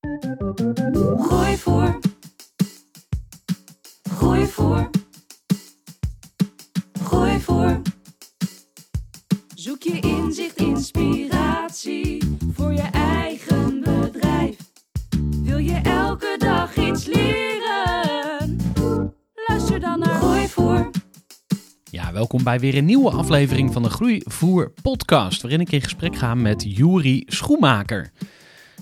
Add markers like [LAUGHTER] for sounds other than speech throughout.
Gooi voor. Gooi voor. Gooi voor. Zoek je inzicht, inspiratie voor je eigen bedrijf. Wil je elke dag iets leren? Luister dan naar Gooi voor. Ja, welkom bij weer een nieuwe aflevering van de Groeivoer podcast, waarin ik in gesprek ga met Juri Schoemaker.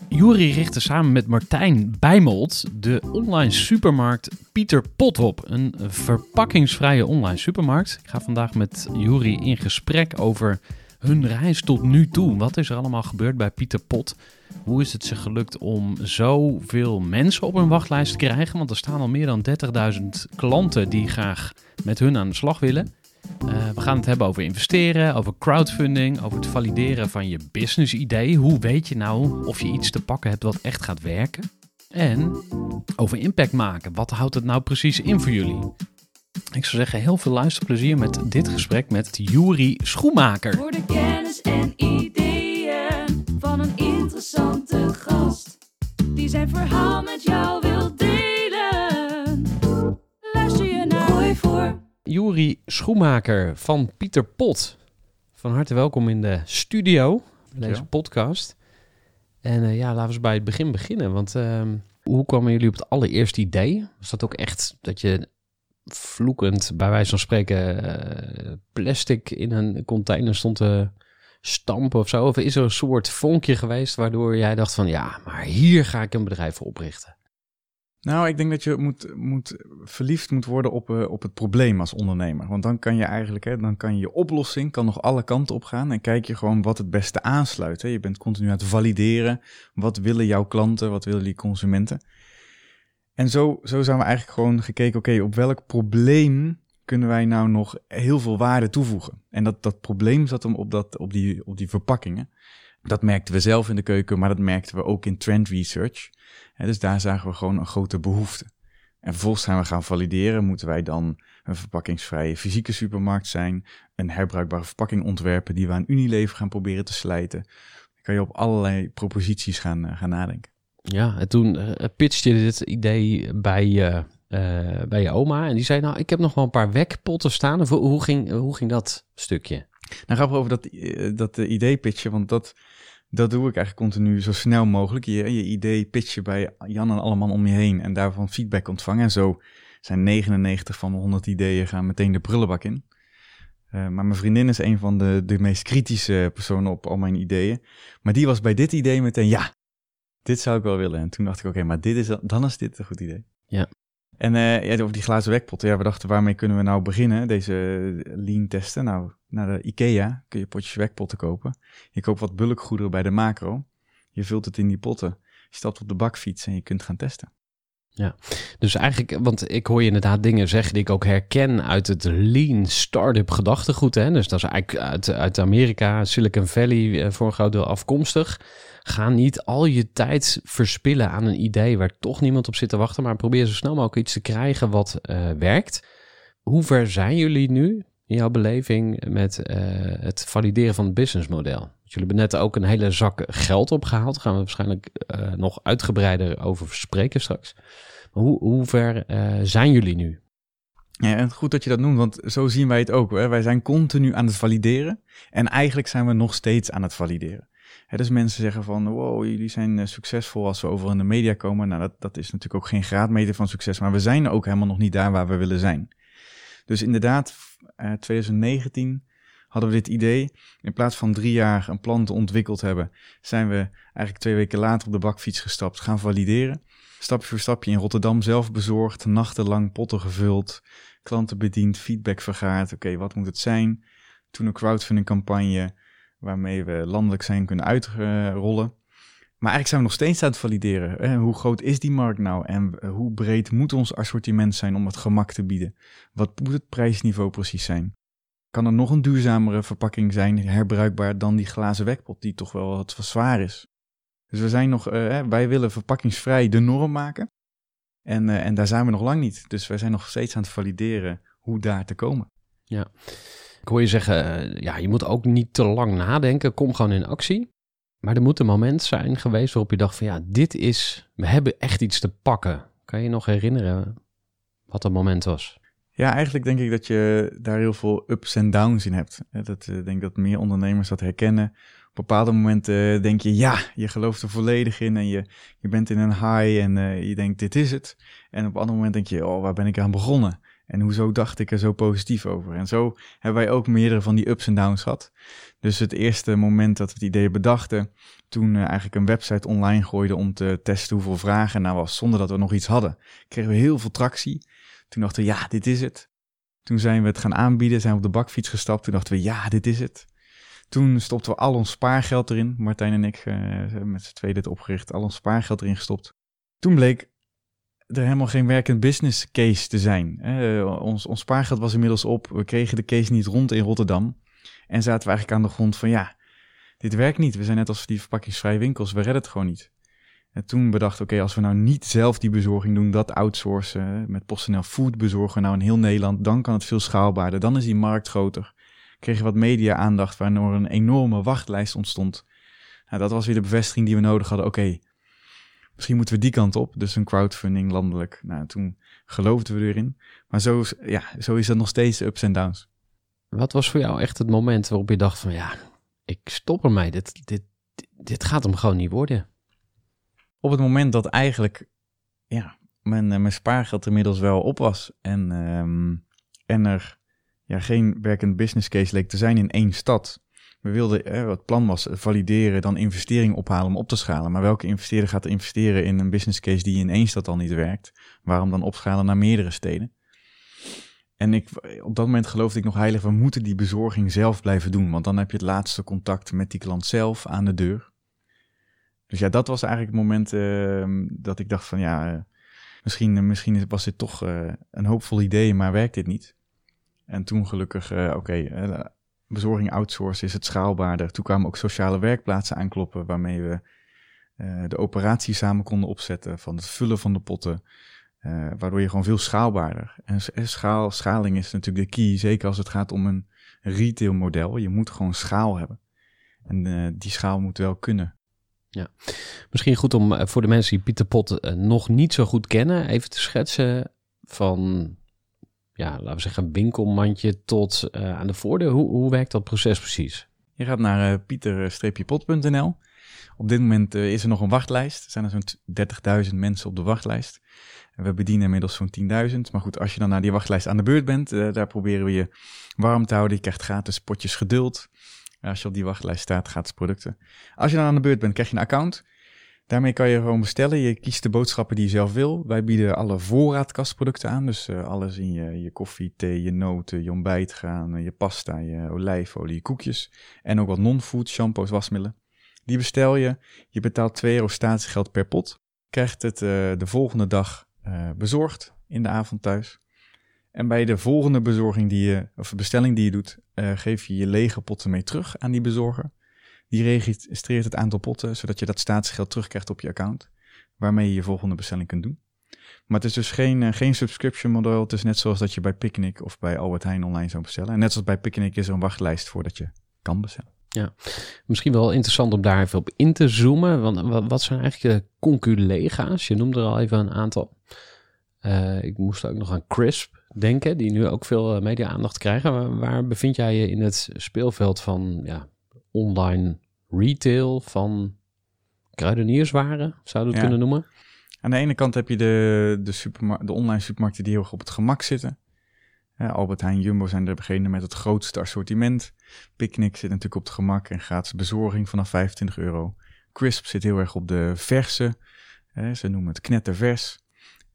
Juri richtte samen met Martijn Bijmold de online supermarkt Pieter Pot op. Een verpakkingsvrije online supermarkt. Ik ga vandaag met Juri in gesprek over hun reis tot nu toe. Wat is er allemaal gebeurd bij Pieter Pot? Hoe is het ze gelukt om zoveel mensen op hun wachtlijst te krijgen? Want er staan al meer dan 30.000 klanten die graag met hun aan de slag willen. Uh, we gaan het hebben over investeren, over crowdfunding, over het valideren van je business idee. Hoe weet je nou of je iets te pakken hebt wat echt gaat werken? En over impact maken. Wat houdt het nou precies in voor jullie? Ik zou zeggen, heel veel luisterplezier met dit gesprek met Juri Schoemaker. Voor de kennis en ideeën van een interessante gast. Die zijn verhaal met jou wil delen. Luister je naar Gooi voor. Juri Schoemaker van Pieter Pot. Van harte welkom in de studio, deze podcast. En uh, ja, laten we eens bij het begin beginnen. Want uh, hoe kwamen jullie op het allereerste idee? Was dat ook echt dat je vloekend, bij wijze van spreken, uh, plastic in een container stond te stampen of zo? Of is er een soort vonkje geweest waardoor jij dacht van ja, maar hier ga ik een bedrijf voor oprichten? Nou, ik denk dat je moet, moet verliefd moet worden op, uh, op het probleem als ondernemer. Want dan kan je eigenlijk, hè, dan kan je oplossing kan nog alle kanten op gaan. En kijk je gewoon wat het beste aansluit. Hè. Je bent continu aan het valideren. Wat willen jouw klanten? Wat willen die consumenten? En zo, zo zijn we eigenlijk gewoon gekeken, oké, op welk probleem kunnen wij nou nog heel veel waarde toevoegen? En dat, dat probleem zat hem op, dat, op, die, op die verpakkingen. Dat merkten we zelf in de keuken, maar dat merkten we ook in trend research. Dus daar zagen we gewoon een grote behoefte. En vervolgens zijn we gaan valideren. Moeten wij dan een verpakkingsvrije fysieke supermarkt zijn? Een herbruikbare verpakking ontwerpen die we aan Unilever gaan proberen te slijten? Dan kan je op allerlei proposities gaan, uh, gaan nadenken. Ja, en toen uh, pitchte je dit idee bij, uh, bij je oma. En die zei, nou, ik heb nog wel een paar wekpotten staan. Of, hoe, ging, hoe ging dat stukje? Nou, grappig over dat, dat idee pitchen, want dat dat doe ik eigenlijk continu zo snel mogelijk. Je, je idee pitchen bij Jan en allemaal om je heen en daarvan feedback ontvangen. En zo zijn 99 van mijn 100 ideeën gaan meteen de prullenbak in. Uh, maar mijn vriendin is een van de, de meest kritische personen op al mijn ideeën. Maar die was bij dit idee meteen, ja, dit zou ik wel willen. En toen dacht ik, oké, maar dit is, dan is dit een goed idee. Ja. En uh, ja, over die glazen wekpot. Ja, we dachten, waarmee kunnen we nou beginnen, deze lean testen? Nou, naar de IKEA kun je potjes wekpotten kopen. Je koopt wat bulkgoederen bij de macro. Je vult het in die potten. Je stapt op de bakfiets en je kunt gaan testen. Ja, dus eigenlijk, want ik hoor je inderdaad dingen zeggen die ik ook herken uit het lean startup gedachtegoed. Hè? Dus dat is eigenlijk uit, uit Amerika, Silicon Valley eh, voor een groot deel afkomstig. Ga niet al je tijd verspillen aan een idee waar toch niemand op zit te wachten, maar probeer zo snel mogelijk iets te krijgen wat uh, werkt. Hoe ver zijn jullie nu in jouw beleving met uh, het valideren van het businessmodel? Jullie hebben net ook een hele zak geld opgehaald. Daar gaan we waarschijnlijk uh, nog uitgebreider over spreken straks. Maar hoe, hoe ver zijn jullie nu? Ja, en goed dat je dat noemt, want zo zien wij het ook. Hè? Wij zijn continu aan het valideren en eigenlijk zijn we nog steeds aan het valideren. Hè, dus mensen zeggen van, wow, jullie zijn eh, succesvol als we overal in de media komen. Nou, dat, dat is natuurlijk ook geen graadmeter van succes, maar we zijn ook helemaal nog niet daar waar we willen zijn. Dus inderdaad, uh, 2019 hadden we dit idee. In plaats van drie jaar een plan te ontwikkeld hebben, zijn we eigenlijk twee weken later op de bakfiets gestapt, gaan valideren. Stapje voor stapje in Rotterdam zelf bezorgd, nachtenlang potten gevuld, klanten bediend, feedback vergaard. Oké, wat moet het zijn? Toen een crowdfunding campagne waarmee we landelijk zijn kunnen uitrollen. Maar eigenlijk zijn we nog steeds aan het valideren. Hoe groot is die markt nou? En hoe breed moet ons assortiment zijn om het gemak te bieden? Wat moet het prijsniveau precies zijn? Kan er nog een duurzamere verpakking zijn, herbruikbaar, dan die glazen wekpot, die toch wel wat zwaar is? Dus we zijn nog, uh, wij willen verpakkingsvrij de norm maken. En, uh, en daar zijn we nog lang niet. Dus wij zijn nog steeds aan het valideren hoe daar te komen. Ja, ik hoor je zeggen, uh, ja, je moet ook niet te lang nadenken. Kom gewoon in actie. Maar er moet een moment zijn geweest waarop je dacht van ja, dit is, we hebben echt iets te pakken. Kan je je nog herinneren wat dat moment was? Ja, eigenlijk denk ik dat je daar heel veel ups en downs in hebt. Dat, ik denk dat meer ondernemers dat herkennen bepaalde momenten denk je, ja, je gelooft er volledig in en je, je bent in een high en uh, je denkt, dit is het. En op een ander moment denk je, oh, waar ben ik aan begonnen? En hoezo dacht ik er zo positief over? En zo hebben wij ook meerdere van die ups en downs gehad. Dus het eerste moment dat we het idee bedachten, toen eigenlijk een website online gooiden om te testen hoeveel vragen nou was, zonder dat we nog iets hadden, kregen we heel veel tractie. Toen dachten we, ja, dit is het. Toen zijn we het gaan aanbieden, zijn we op de bakfiets gestapt. Toen dachten we, ja, dit is het. Toen stopten we al ons spaargeld erin. Martijn en ik uh, met z'n tweeën dit opgericht, al ons spaargeld erin gestopt. Toen bleek er helemaal geen werkend business case te zijn. Ons, ons spaargeld was inmiddels op. We kregen de case niet rond in Rotterdam. En zaten we eigenlijk aan de grond van ja, dit werkt niet. We zijn net als die verpakkingsvrije winkels, we redden het gewoon niet. En toen bedacht, oké, als we nou niet zelf die bezorging doen, dat outsourcen, met PostNL Food bezorgen nou in heel Nederland, dan kan het veel schaalbaarder, dan is die markt groter kregen wat media-aandacht, waardoor een enorme wachtlijst ontstond. Nou, dat was weer de bevestiging die we nodig hadden. Oké, misschien moeten we die kant op. Dus een crowdfunding landelijk. Nou, toen geloofden we erin. Maar zo, ja, zo is dat nog steeds ups en downs. Wat was voor jou echt het moment waarop je dacht van ja, ik stop ermee. Dit, dit, dit gaat hem gewoon niet worden. Op het moment dat eigenlijk ja, mijn, mijn spaargeld inmiddels wel op was. En, um, en er ja, geen werkend business case leek te zijn in één stad. We wilden, eh, wat plan was, valideren, dan investering ophalen om op te schalen. Maar welke investeerder gaat investeren in een business case die in één stad al niet werkt? Waarom dan opschalen naar meerdere steden? En ik, op dat moment geloofde ik nog heilig, we moeten die bezorging zelf blijven doen. Want dan heb je het laatste contact met die klant zelf aan de deur. Dus ja, dat was eigenlijk het moment uh, dat ik dacht van ja, uh, misschien, misschien was dit toch uh, een hoopvol idee, maar werkt dit niet? En toen gelukkig, oké, bezorging outsourcen is het schaalbaarder. Toen kwamen ook sociale werkplaatsen aankloppen waarmee we de operatie samen konden opzetten van het vullen van de potten. waardoor je gewoon veel schaalbaarder. En schaal, schaling is natuurlijk de key, zeker als het gaat om een retail model. Je moet gewoon schaal hebben. En die schaal moet wel kunnen. Ja, misschien goed om voor de mensen die Pieter Pot nog niet zo goed kennen, even te schetsen van ja, laten we zeggen, winkelmandje tot uh, aan de voordeur. Hoe, hoe werkt dat proces precies? Je gaat naar uh, pieter-pot.nl. Op dit moment is er nog een wachtlijst. Er zijn er zo'n 30.000 mensen op de wachtlijst. En we bedienen inmiddels zo'n 10.000. Maar goed, als je dan naar die wachtlijst aan de beurt bent, daar proberen we je warm te houden. Je krijgt gratis potjes geduld. Als je op die wachtlijst staat, gratis producten. Als je dan aan de beurt bent, krijg je een account. Daarmee kan je gewoon bestellen. Je kiest de boodschappen die je zelf wil. Wij bieden alle voorraadkastproducten aan. Dus uh, alles in je, je koffie, thee, je noten, je ontbijtgraan, je pasta, je olijfolie, je koekjes. En ook wat non-food, shampoos, wasmiddelen. Die bestel je. Je betaalt 2 euro statiegeld per pot. Krijgt het uh, de volgende dag uh, bezorgd in de avond thuis. En bij de volgende bezorging die je, of bestelling die je doet, geef je je lege potten mee terug aan die bezorger. Die registreert het aantal potten, zodat je dat staatsgeld terugkrijgt op je account, waarmee je je volgende bestelling kunt doen. Maar het is dus geen, uh, geen subscription model. Het is net zoals dat je bij Picnic of bij Albert Heijn online zou bestellen. En net zoals bij Picnic is er een wachtlijst voordat je kan bestellen. Ja, misschien wel interessant om daar even op in te zoomen. Want wat zijn eigenlijk je conculega's? Je noemde er al even een aantal. Uh, ik moest ook nog aan Crisp denken, die nu ook veel eh, media-aandacht krijgen. Waar, waar bevind jij je in het speelveld van ja, online retail van kruidenierswaren, zouden we het Ja. kunnen noemen. Aan de ene kant heb je de, de, de online supermarkten die heel erg op het gemak zitten. Albert Heijn, Jumbo zijn degene met het grootste assortiment. Picnic zit natuurlijk op het gemak en gratis bezorging vanaf 25 euro. Crisp zit heel erg op de verse. Ze noemen het knettervers.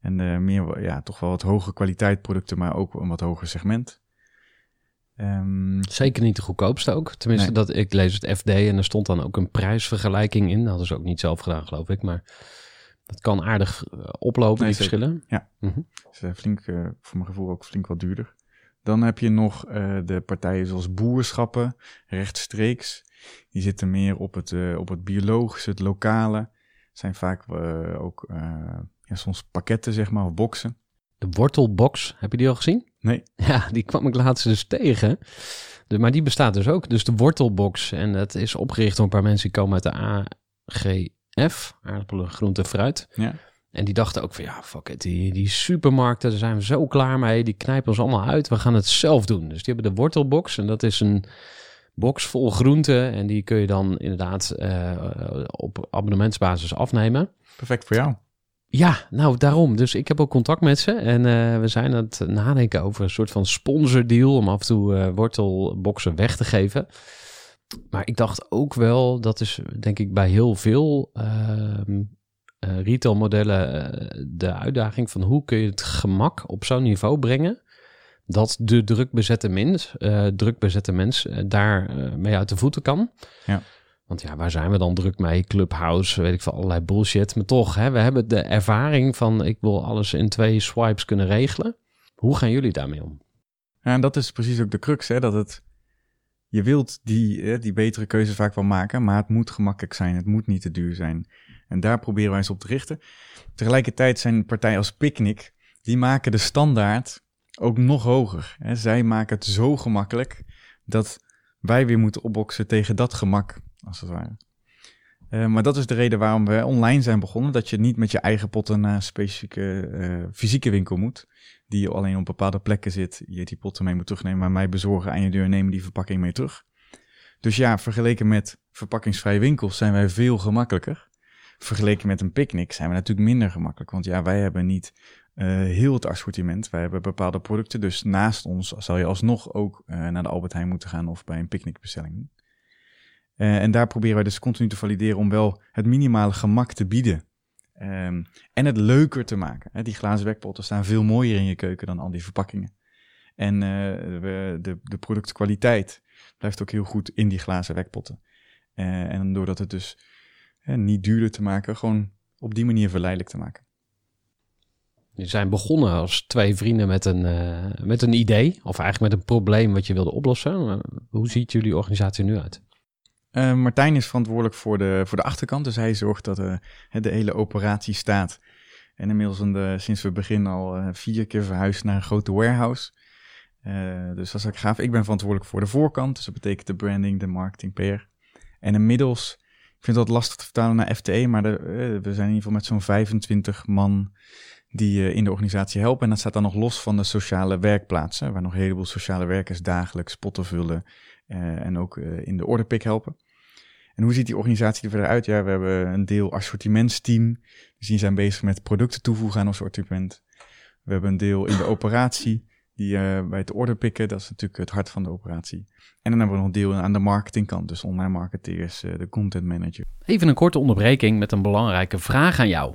En eh, meer, ja, toch wel wat hogere kwaliteit producten, maar ook een wat hoger segment. Ehm, Zeker niet de goedkoopste ook. Tenminste, Nee. dat, ik lees het FD en er stond dan ook een prijsvergelijking in. Dat hadden ze ook niet zelf gedaan, geloof ik. Maar dat kan aardig eh, oplopen, Nee, die zeker. verschillen. is eh, flink, eh, voor mijn gevoel ook flink wat duurder. Dan heb je nog de partijen zoals boerschappen, rechtstreeks. Die zitten meer op het, op het biologische, het lokale. Zijn vaak eh, ook eh, ja, soms pakketten, zeg maar, of boxen. De wortelbox, heb je die al gezien? Nee. [LAUGHS] Ja, die kwam ik laatst dus tegen. De, maar die bestaat dus ook. Dus de wortelbox. En het is opgericht door een paar mensen die komen uit de AGF. Aardappelen, groente, fruit. Ja. En die dachten ook van ja, fuck it. Die, die supermarkten, daar zijn we zo klaar mee. Die knijpen ons allemaal uit. We gaan het zelf doen. Dus die hebben de wortelbox. En dat is een box vol groenten. En die kun je dan inderdaad eh, op abonnementsbasis afnemen. Perfect voor jou. Ja, nou daarom. Dus ik heb ook contact met ze. En eh, we zijn aan het nadenken over een soort van sponsordeal. Om af en toe eh, wortelboxen weg te geven. Maar ik dacht ook wel, dat is denk ik bij heel veel ehm eh, retailmodellen de uitdaging van hoe kun je het gemak op zo'n niveau brengen. Dat de druk bezette mens, eh, druk bezette mens eh, daar eh, mee uit de voeten kan. Ja. Want ja, waar zijn we dan druk mee? Clubhouse, weet ik veel, allerlei bullshit. Maar toch, hè, we hebben de ervaring van ik wil alles in twee swipes kunnen regelen. Hoe gaan jullie daarmee om? Ja, en dat is precies ook de crux, hè, dat het... Je wilt die, eh, die betere keuze vaak wel maken, maar het moet gemakkelijk zijn. Het moet niet te duur zijn. En daar proberen wij eens op te richten. Tegelijkertijd zijn partijen als Picnic, die maken de standaard ook nog hoger. Hè. Zij maken het zo gemakkelijk dat wij weer moeten opboksen tegen dat gemak, als het ware. Eh, maar dat is de reden waarom we online zijn begonnen. Dat je niet met je eigen potten naar een specifieke eh, fysieke winkel moet die alleen op bepaalde plekken zit, je die potten mee moet terugnemen, maar mij bezorgen aan je deur en nemen die verpakking mee terug. Dus ja, vergeleken met verpakkingsvrije winkels zijn wij veel gemakkelijker. Vergeleken met een picknick zijn we natuurlijk minder gemakkelijk, want ja, wij hebben niet heel het assortiment. Wij hebben bepaalde producten, dus naast ons zal je alsnog ook eh, naar de Albert Heijn moeten gaan of bij een picknickbestelling. Eh, en daar proberen wij dus continu te valideren om wel het minimale gemak te bieden. Ehm, en het leuker te maken. Die glazen wekpotten staan veel mooier in je keuken dan al die verpakkingen. En eh, de, de productkwaliteit blijft ook heel goed in die glazen wekpotten. Eh, en doordat het dus niet duurder te maken, gewoon op die manier verleidelijk te maken. Je zijn begonnen als twee vrienden met een, eh, met een idee. Of eigenlijk met een probleem wat je wilde oplossen. Maar Hoe ziet jullie organisatie nu uit? Eh, Martijn is verantwoordelijk voor de, voor de achterkant, dus hij zorgt dat eh, de hele operatie staat. En inmiddels de, sinds we beginnen al eh, vier keer verhuisd naar een grote warehouse. Eh, dus dat is ook gaaf. Ik ben verantwoordelijk voor de voorkant, dus dat betekent de branding, de marketing, PR. En inmiddels, ik vind dat lastig te vertalen naar FTE, maar eh, we zijn in ieder geval met zo'n 25 man die eh, in de organisatie helpen. En dat staat dan nog los van de sociale werkplaatsen, waar nog een heleboel sociale werkers dagelijks potten vullen eh, en ook eh, in de orderpick helpen. En hoe ziet die organisatie er verder uit? Ja, we hebben een deel assortimentsteam. Dus die zijn bezig met producten toevoegen aan ons assortiment. We hebben een deel in de operatie, die eh, bij het orderpikken, dat is natuurlijk het hart van de operatie. En dan hebben we nog een deel aan de marketingkant, dus online marketeers, de content manager. Even een korte onderbreking met een belangrijke vraag aan jou.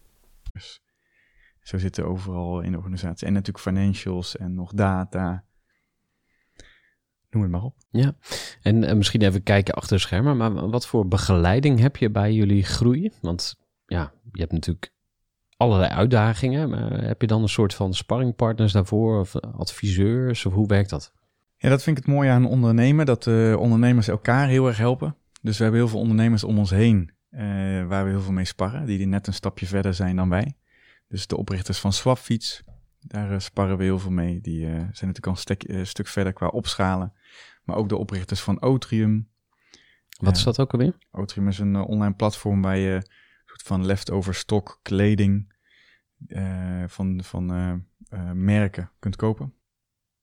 Dus Zo zitten overal in de organisatie. En natuurlijk financials en nog data. Noem het maar op. Ja, en eh, misschien even kijken achter de schermen, maar wat voor begeleiding heb je bij jullie groei? Want ja, je hebt natuurlijk allerlei uitdagingen, maar heb je dan een soort van sparringpartners daarvoor of adviseurs of hoe werkt dat? Ja, dat vind ik het mooie aan ondernemen, dat uh, ondernemers elkaar heel erg helpen. Dus we hebben heel veel ondernemers om ons heen waar we heel veel mee sparren, die net een stapje verder zijn dan wij. Dus de oprichters van Swapfiets, daar uh, sparren we heel veel mee. Die zijn natuurlijk al een stek, stuk verder qua opschalen. Maar ook de oprichters van Otrium. Wat is dat ook alweer? Otrium is een online platform waar je soort van leftover stok, kleding van, van merken kunt kopen.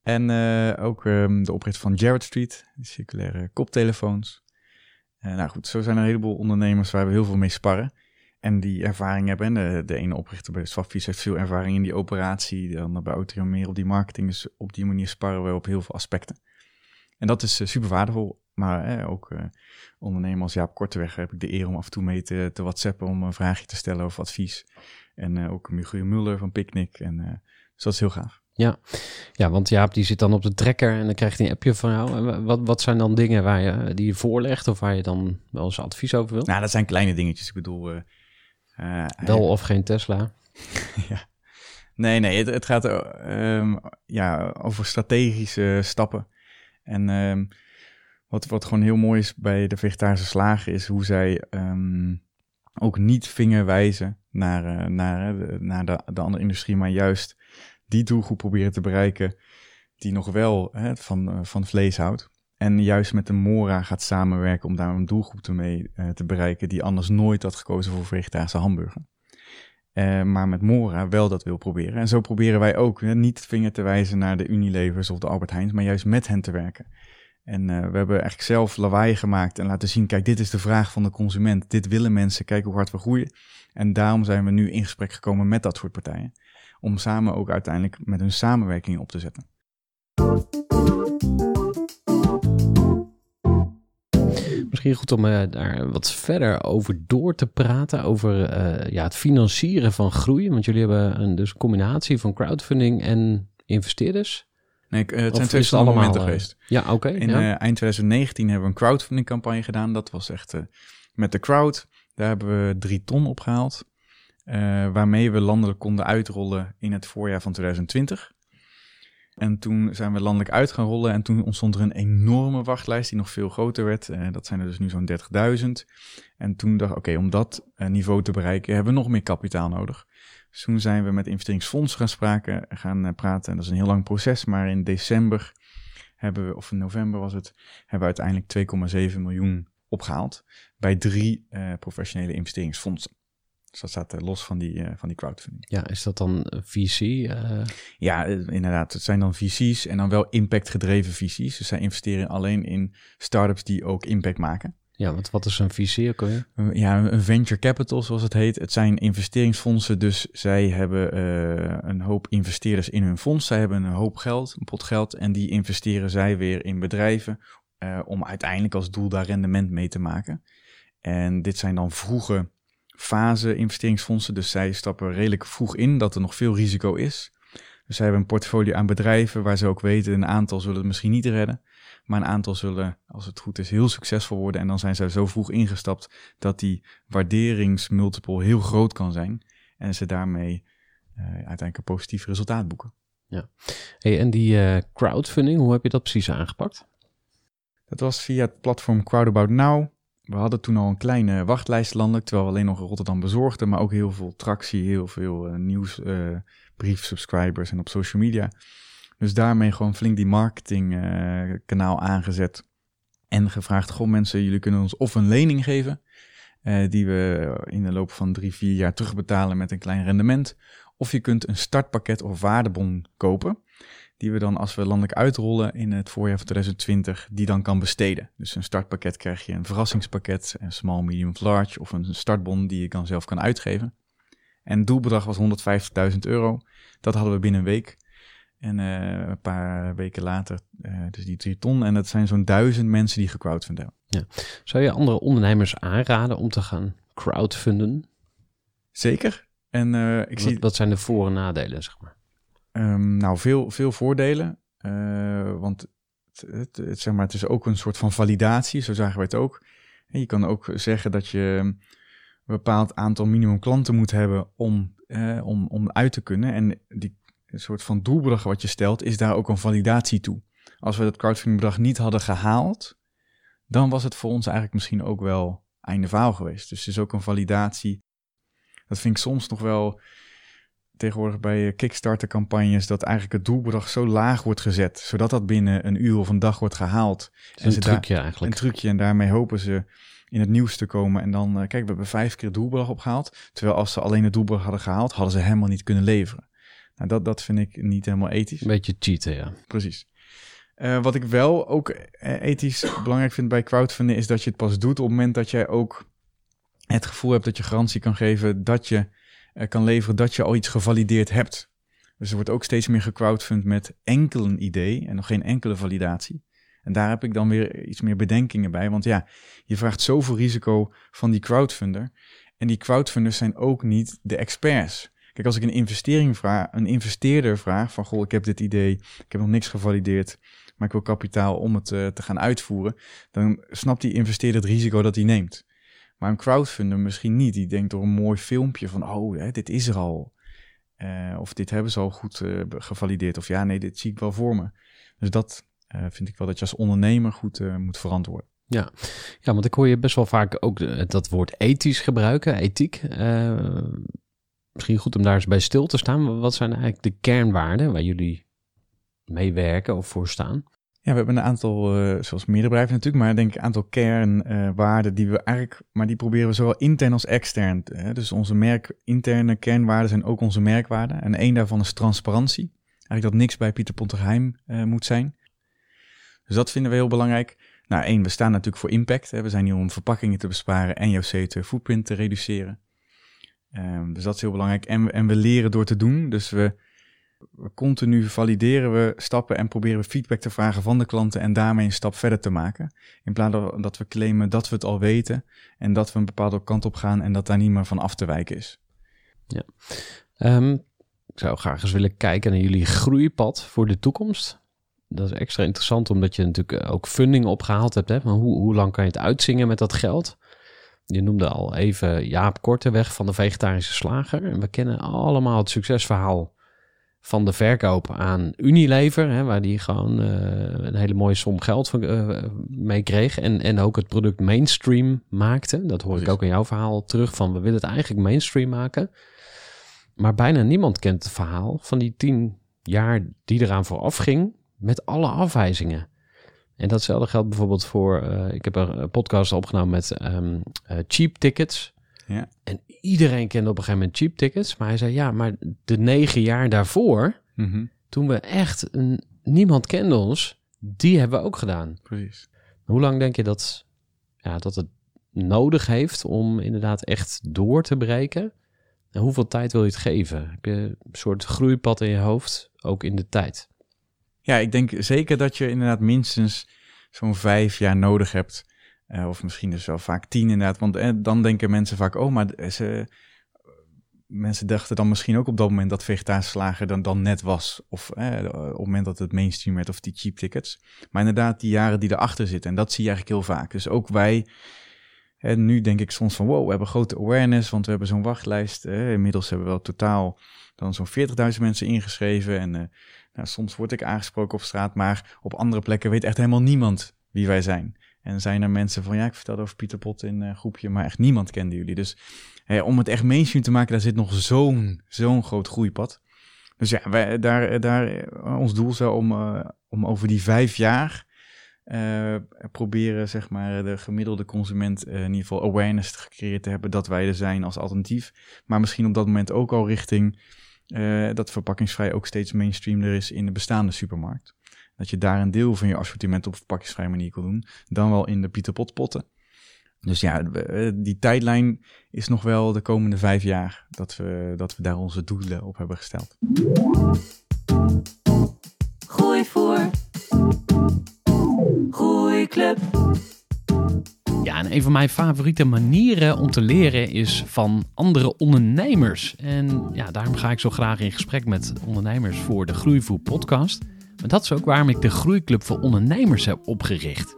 En ook um, de oprichter van Jared Street, die circulaire koptelefoons. Uh, nou goed, zo zijn er een heleboel ondernemers waar we heel veel mee sparren. En die ervaring hebben. En de, de ene oprichter bij Swapfiets heeft veel ervaring in die operatie. Dan bij Autrium meer op die marketing. Dus op die manier sparren we op heel veel aspecten. En dat is uh, super waardevol. Maar ook ondernemer als Jaap Korteweg heb ik de eer om af en toe mee te, te whatsappen om een vraagje te stellen of advies. En ook Michiel Muller van Picnic. En, dus dat is heel gaaf. Ja. ja, want Jaap die zit dan op de trekker en dan krijgt hij een appje van jou. Wat, wat zijn dan dingen waar je, die je voorlegt of waar je dan wel eens advies over wil? Nou, dat zijn kleine dingetjes. Ik bedoel... Uh, uh, wel of geen Tesla? [LAUGHS] ja. Nee, nee, het, het gaat um, ja, over strategische stappen. En um, wat, wat gewoon heel mooi is bij de vegetarische slagen is hoe zij um, ook niet vinger wijzen naar, naar, naar de, de andere industrie, maar juist die doelgroep proberen te bereiken die nog wel hè, van, uh, van vlees houdt. En juist met de Mora gaat samenwerken om daar een doelgroep mee uh, te bereiken die anders nooit had gekozen voor vegetarische hamburger. Uh, maar met Mora wel dat wil proberen. En zo proberen wij ook hè, niet vinger te wijzen naar de Unilevers of de Albert Heijns, maar juist met hen te werken. En we hebben eigenlijk zelf lawaai gemaakt en laten zien, kijk, dit is de vraag van de consument. Dit willen mensen, kijk hoe hard we groeien. En daarom zijn we nu in gesprek gekomen met dat soort partijen om samen ook uiteindelijk met hun samenwerking op te zetten. Misschien goed om uh, daar wat verder over door te praten, over uh, ja, het financieren van groei. Want jullie hebben een dus combinatie van crowdfunding en investeerders. Nee, uh, het zijn twee verschillende momenten geweest. Ja, oké. In ja. eind 2019 hebben we een crowdfunding campagne gedaan. Dat was echt met de crowd. Daar hebben we drie ton opgehaald. Uh, waarmee we landelijk konden uitrollen in het voorjaar van 2020. En toen zijn we landelijk uit gaan rollen en toen ontstond er een enorme wachtlijst die nog veel groter werd. Uh, dat zijn er dus nu zo'n 30.000. En toen dacht ik, oké, om dat uh, niveau te bereiken hebben we nog meer kapitaal nodig. Dus toen zijn we met investeringsfondsen gaan, spraken, gaan praten. En dat is een heel lang proces, maar in december hebben we, of in november was het, hebben we uiteindelijk 2,7 miljoen opgehaald bij drie professionele investeringsfondsen. Dus dat staat los van die, uh, van die crowdfunding. Ja, is dat dan VC? Uh... Ja, inderdaad. Het zijn dan VC's en dan wel impact-gedreven VC's. Dus zij investeren alleen in startups die ook impact maken. Ja, wat, wat is een VC ook alweer? Ja, een venture capital zoals het heet. Het zijn investeringsfondsen, dus zij hebben uh, een hoop investeerders in hun fonds. Zij hebben een hoop geld, een pot geld, en die investeren zij weer in bedrijven om uiteindelijk als doel daar rendement mee te maken. En dit zijn dan vroege fase investeringsfondsen. Dus zij stappen redelijk vroeg in dat er nog veel risico is. Dus zij hebben een portfolio aan bedrijven waar ze ook weten, een aantal zullen het misschien niet redden. Maar een aantal zullen, als het goed is, heel succesvol worden. En dan zijn zij zo vroeg ingestapt dat die waarderingsmultiple heel groot kan zijn. En ze daarmee uh, uiteindelijk een positief resultaat boeken. Ja. Hey, en die uh, crowdfunding, hoe heb je dat precies aangepakt? Dat was via het platform Crowdabout Now. We hadden toen al een kleine wachtlijst landelijk, terwijl we alleen nog Rotterdam bezorgden, maar ook heel veel tractie, heel veel uh, nieuwsbrief, uh, subscribers en op social media. Dus daarmee gewoon flink die marketingkanaal uh, aangezet en gevraagd, goh mensen, jullie kunnen ons of een lening geven, die we in de loop van drie, vier jaar terugbetalen met een klein rendement, of je kunt een startpakket of waardebon kopen die we dan als we landelijk uitrollen in het voorjaar van 2020, die dan kan besteden. Dus een startpakket krijg je een verrassingspakket, een small, medium of large of een startbon die je kan zelf kan uitgeven. En het doelbedrag was 150.000 euro. Dat hadden we binnen een week. En uh, een paar weken later, uh, dus die drie ton. En dat zijn zo'n duizend mensen die gecrowdfund hebben. Ja. Zou je andere ondernemers aanraden om te gaan crowdfunden? Zeker. En eh, ik zie wat zijn de voor- en nadelen, zeg maar? Ehm, nou, veel, veel voordelen. Eh, want het, het, zeg maar, het is ook een soort van validatie, zo zagen we het ook. En je kan ook zeggen dat je een bepaald aantal minimum klanten moet hebben om, eh, om, om uit te kunnen. En die soort van doelbedrag wat je stelt, is daar ook een validatie toe. Als we dat crowdfundingbedrag niet hadden gehaald, dan was het voor ons eigenlijk misschien ook wel einde verhaal geweest. Dus het is ook een validatie. Dat vind ik soms nog wel tegenwoordig bij Kickstarter-campagnes dat eigenlijk het doelbedrag zo laag wordt gezet, zodat dat binnen een uur of een dag wordt gehaald. Is een daar- trucje eigenlijk. Een trucje en daarmee hopen ze in het nieuws te komen. En dan, eh, kijk, we hebben vijf keer het doelbedrag opgehaald. Terwijl als ze alleen het doelbedrag hadden gehaald, hadden ze helemaal niet kunnen leveren. Nou, dat, dat vind ik niet helemaal ethisch. Een beetje cheaten, ja. Precies. Eh, wat ik wel ook eh, ethisch belangrijk vind bij crowdfunding is dat je het pas doet op het moment dat jij ook het gevoel hebt dat je garantie kan geven dat je eh, kan leveren dat je al iets gevalideerd hebt. Dus er wordt ook steeds meer gecrowdfund met enkel een idee en nog geen enkele validatie. En daar heb ik dan weer iets meer bedenkingen bij, want ja, je vraagt zoveel risico van die crowdfunder. En die crowdfunders zijn ook niet de experts. Kijk, als ik een investering vraag, een investeerder vraag van goh, ik heb dit idee, ik heb nog niks gevalideerd, maar ik wil kapitaal om het eh, te gaan uitvoeren, dan snapt die investeerder het risico dat hij neemt. Maar een crowdfunder misschien niet. Die denkt door een mooi filmpje van, oh, hè, dit is er al. Eh, of dit hebben ze al goed eh, gevalideerd. Of ja, nee, dit zie ik wel voor me. Dus dat eh, vind ik wel dat je als ondernemer goed moet verantwoorden. Ja, want ik hoor je best wel vaak ook dat woord ethisch gebruiken, ethiek. Misschien goed om daar eens bij stil te staan. Wat zijn eigenlijk de kernwaarden waar jullie meewerken of voor staan? Ja, we hebben een aantal, eh, zoals meerdere bedrijven natuurlijk, maar denk ik een aantal kernwaarden die we eigenlijk, maar die proberen we zowel intern als extern. eh, dus onze merk, interne kernwaarden zijn ook onze merkwaarden. En één daarvan is transparantie. Eigenlijk dat niks bij Pieter Ponte geheim eh, moet zijn. Dus dat vinden we heel belangrijk. Nou, één, we staan natuurlijk voor impact. Hè. We zijn hier om verpakkingen te besparen en jouw CO2-footprint te reduceren. Ehm, dus dat is heel belangrijk. En, en we leren door te doen. Dus we continu valideren we stappen en proberen we feedback te vragen van de klanten en daarmee een stap verder te maken. In plaats van dat we claimen dat we het al weten en dat we een bepaalde kant op gaan en dat daar niet meer van af te wijken is. Ehm, ik zou graag eens willen kijken naar jullie groeipad voor de toekomst. Dat is extra interessant omdat je natuurlijk eh, ook funding opgehaald hebt. Hè? Van hoe, hoe lang kan je het uitzingen met dat geld? Je noemde al even Jaap Korteweg van de vegetarische slager. En we kennen allemaal het succesverhaal van de verkoop aan Unilever. Hè, waar die gewoon eh, een hele mooie som geld van, eh, mee kreeg. En, en ook het product mainstream maakte. Dat hoor ik ook in jouw verhaal terug. Van we willen het eigenlijk mainstream maken. Maar bijna niemand kent het verhaal van die tien jaar die eraan vooraf ging. Met alle afwijzingen. En datzelfde geldt bijvoorbeeld voor. eh, ik heb een podcast opgenomen met ehm, eh, cheap tickets. Ja. En iedereen kende op een gegeven moment cheap tickets. Maar hij zei ja, maar de negen jaar daarvoor. Toen we echt een, niemand kende ons. Die hebben we ook gedaan. Precies. Hoe lang denk je dat, ja, dat het nodig heeft om inderdaad echt door te breken? En hoeveel tijd wil je het geven? Heb je een soort groeipad in je hoofd, ook in de tijd? Ja, ik denk zeker dat je inderdaad minstens zo'n vijf jaar nodig hebt. Eh, of misschien dus wel vaak tien inderdaad. Want eh, dan denken mensen vaak, oh, maar ze, mensen dachten dan misschien ook op dat moment dat vegetarische slager dan, dan net was. Of eh, op het moment dat het mainstream werd of die cheap tickets. Maar inderdaad, die jaren die erachter zitten. En dat zie je eigenlijk heel vaak. Dus ook wij, en nu denk ik soms van wow, we hebben grote awareness, want we hebben zo'n wachtlijst. Inmiddels hebben we wel totaal dan zo'n 40.000 mensen ingeschreven. En eh, nou, soms word ik aangesproken op straat, maar op andere plekken weet echt helemaal niemand wie wij zijn. En zijn er mensen van, ja, ik vertelde over Pieter Pot in een groepje, maar echt niemand kende jullie. Dus eh, om het echt mainstream te maken, daar zit nog zo'n zo'n groot groeipad. Dus ja, wij, daar, daar, eh, ons doel wel om, eh, om over die vijf jaar eh, proberen, zeg maar, de gemiddelde consument eh, in ieder geval awareness gecreëerd te hebben dat wij er zijn als alternatief. Maar misschien op dat moment ook al richting eh, dat verpakkingsvrij ook steeds mainstreamder is in de bestaande supermarkt. Dat je daar een deel van je assortiment op verpakkingsvrije manier kan doen, dan wel in de Pieter Pot potten. Dus ja, eh, die tijdlijn is nog wel de komende vijf jaar dat we, dat we daar onze doelen op hebben gesteld. Gooi voor. Groeiclub. Ja, en en een van mijn favoriete manieren om te leren is van andere ondernemers. En ja, daarom ga ik zo graag in gesprek met ondernemers voor de Groeivoer podcast. Dat is ook waarom ik de Groeiclub voor Ondernemers heb opgericht.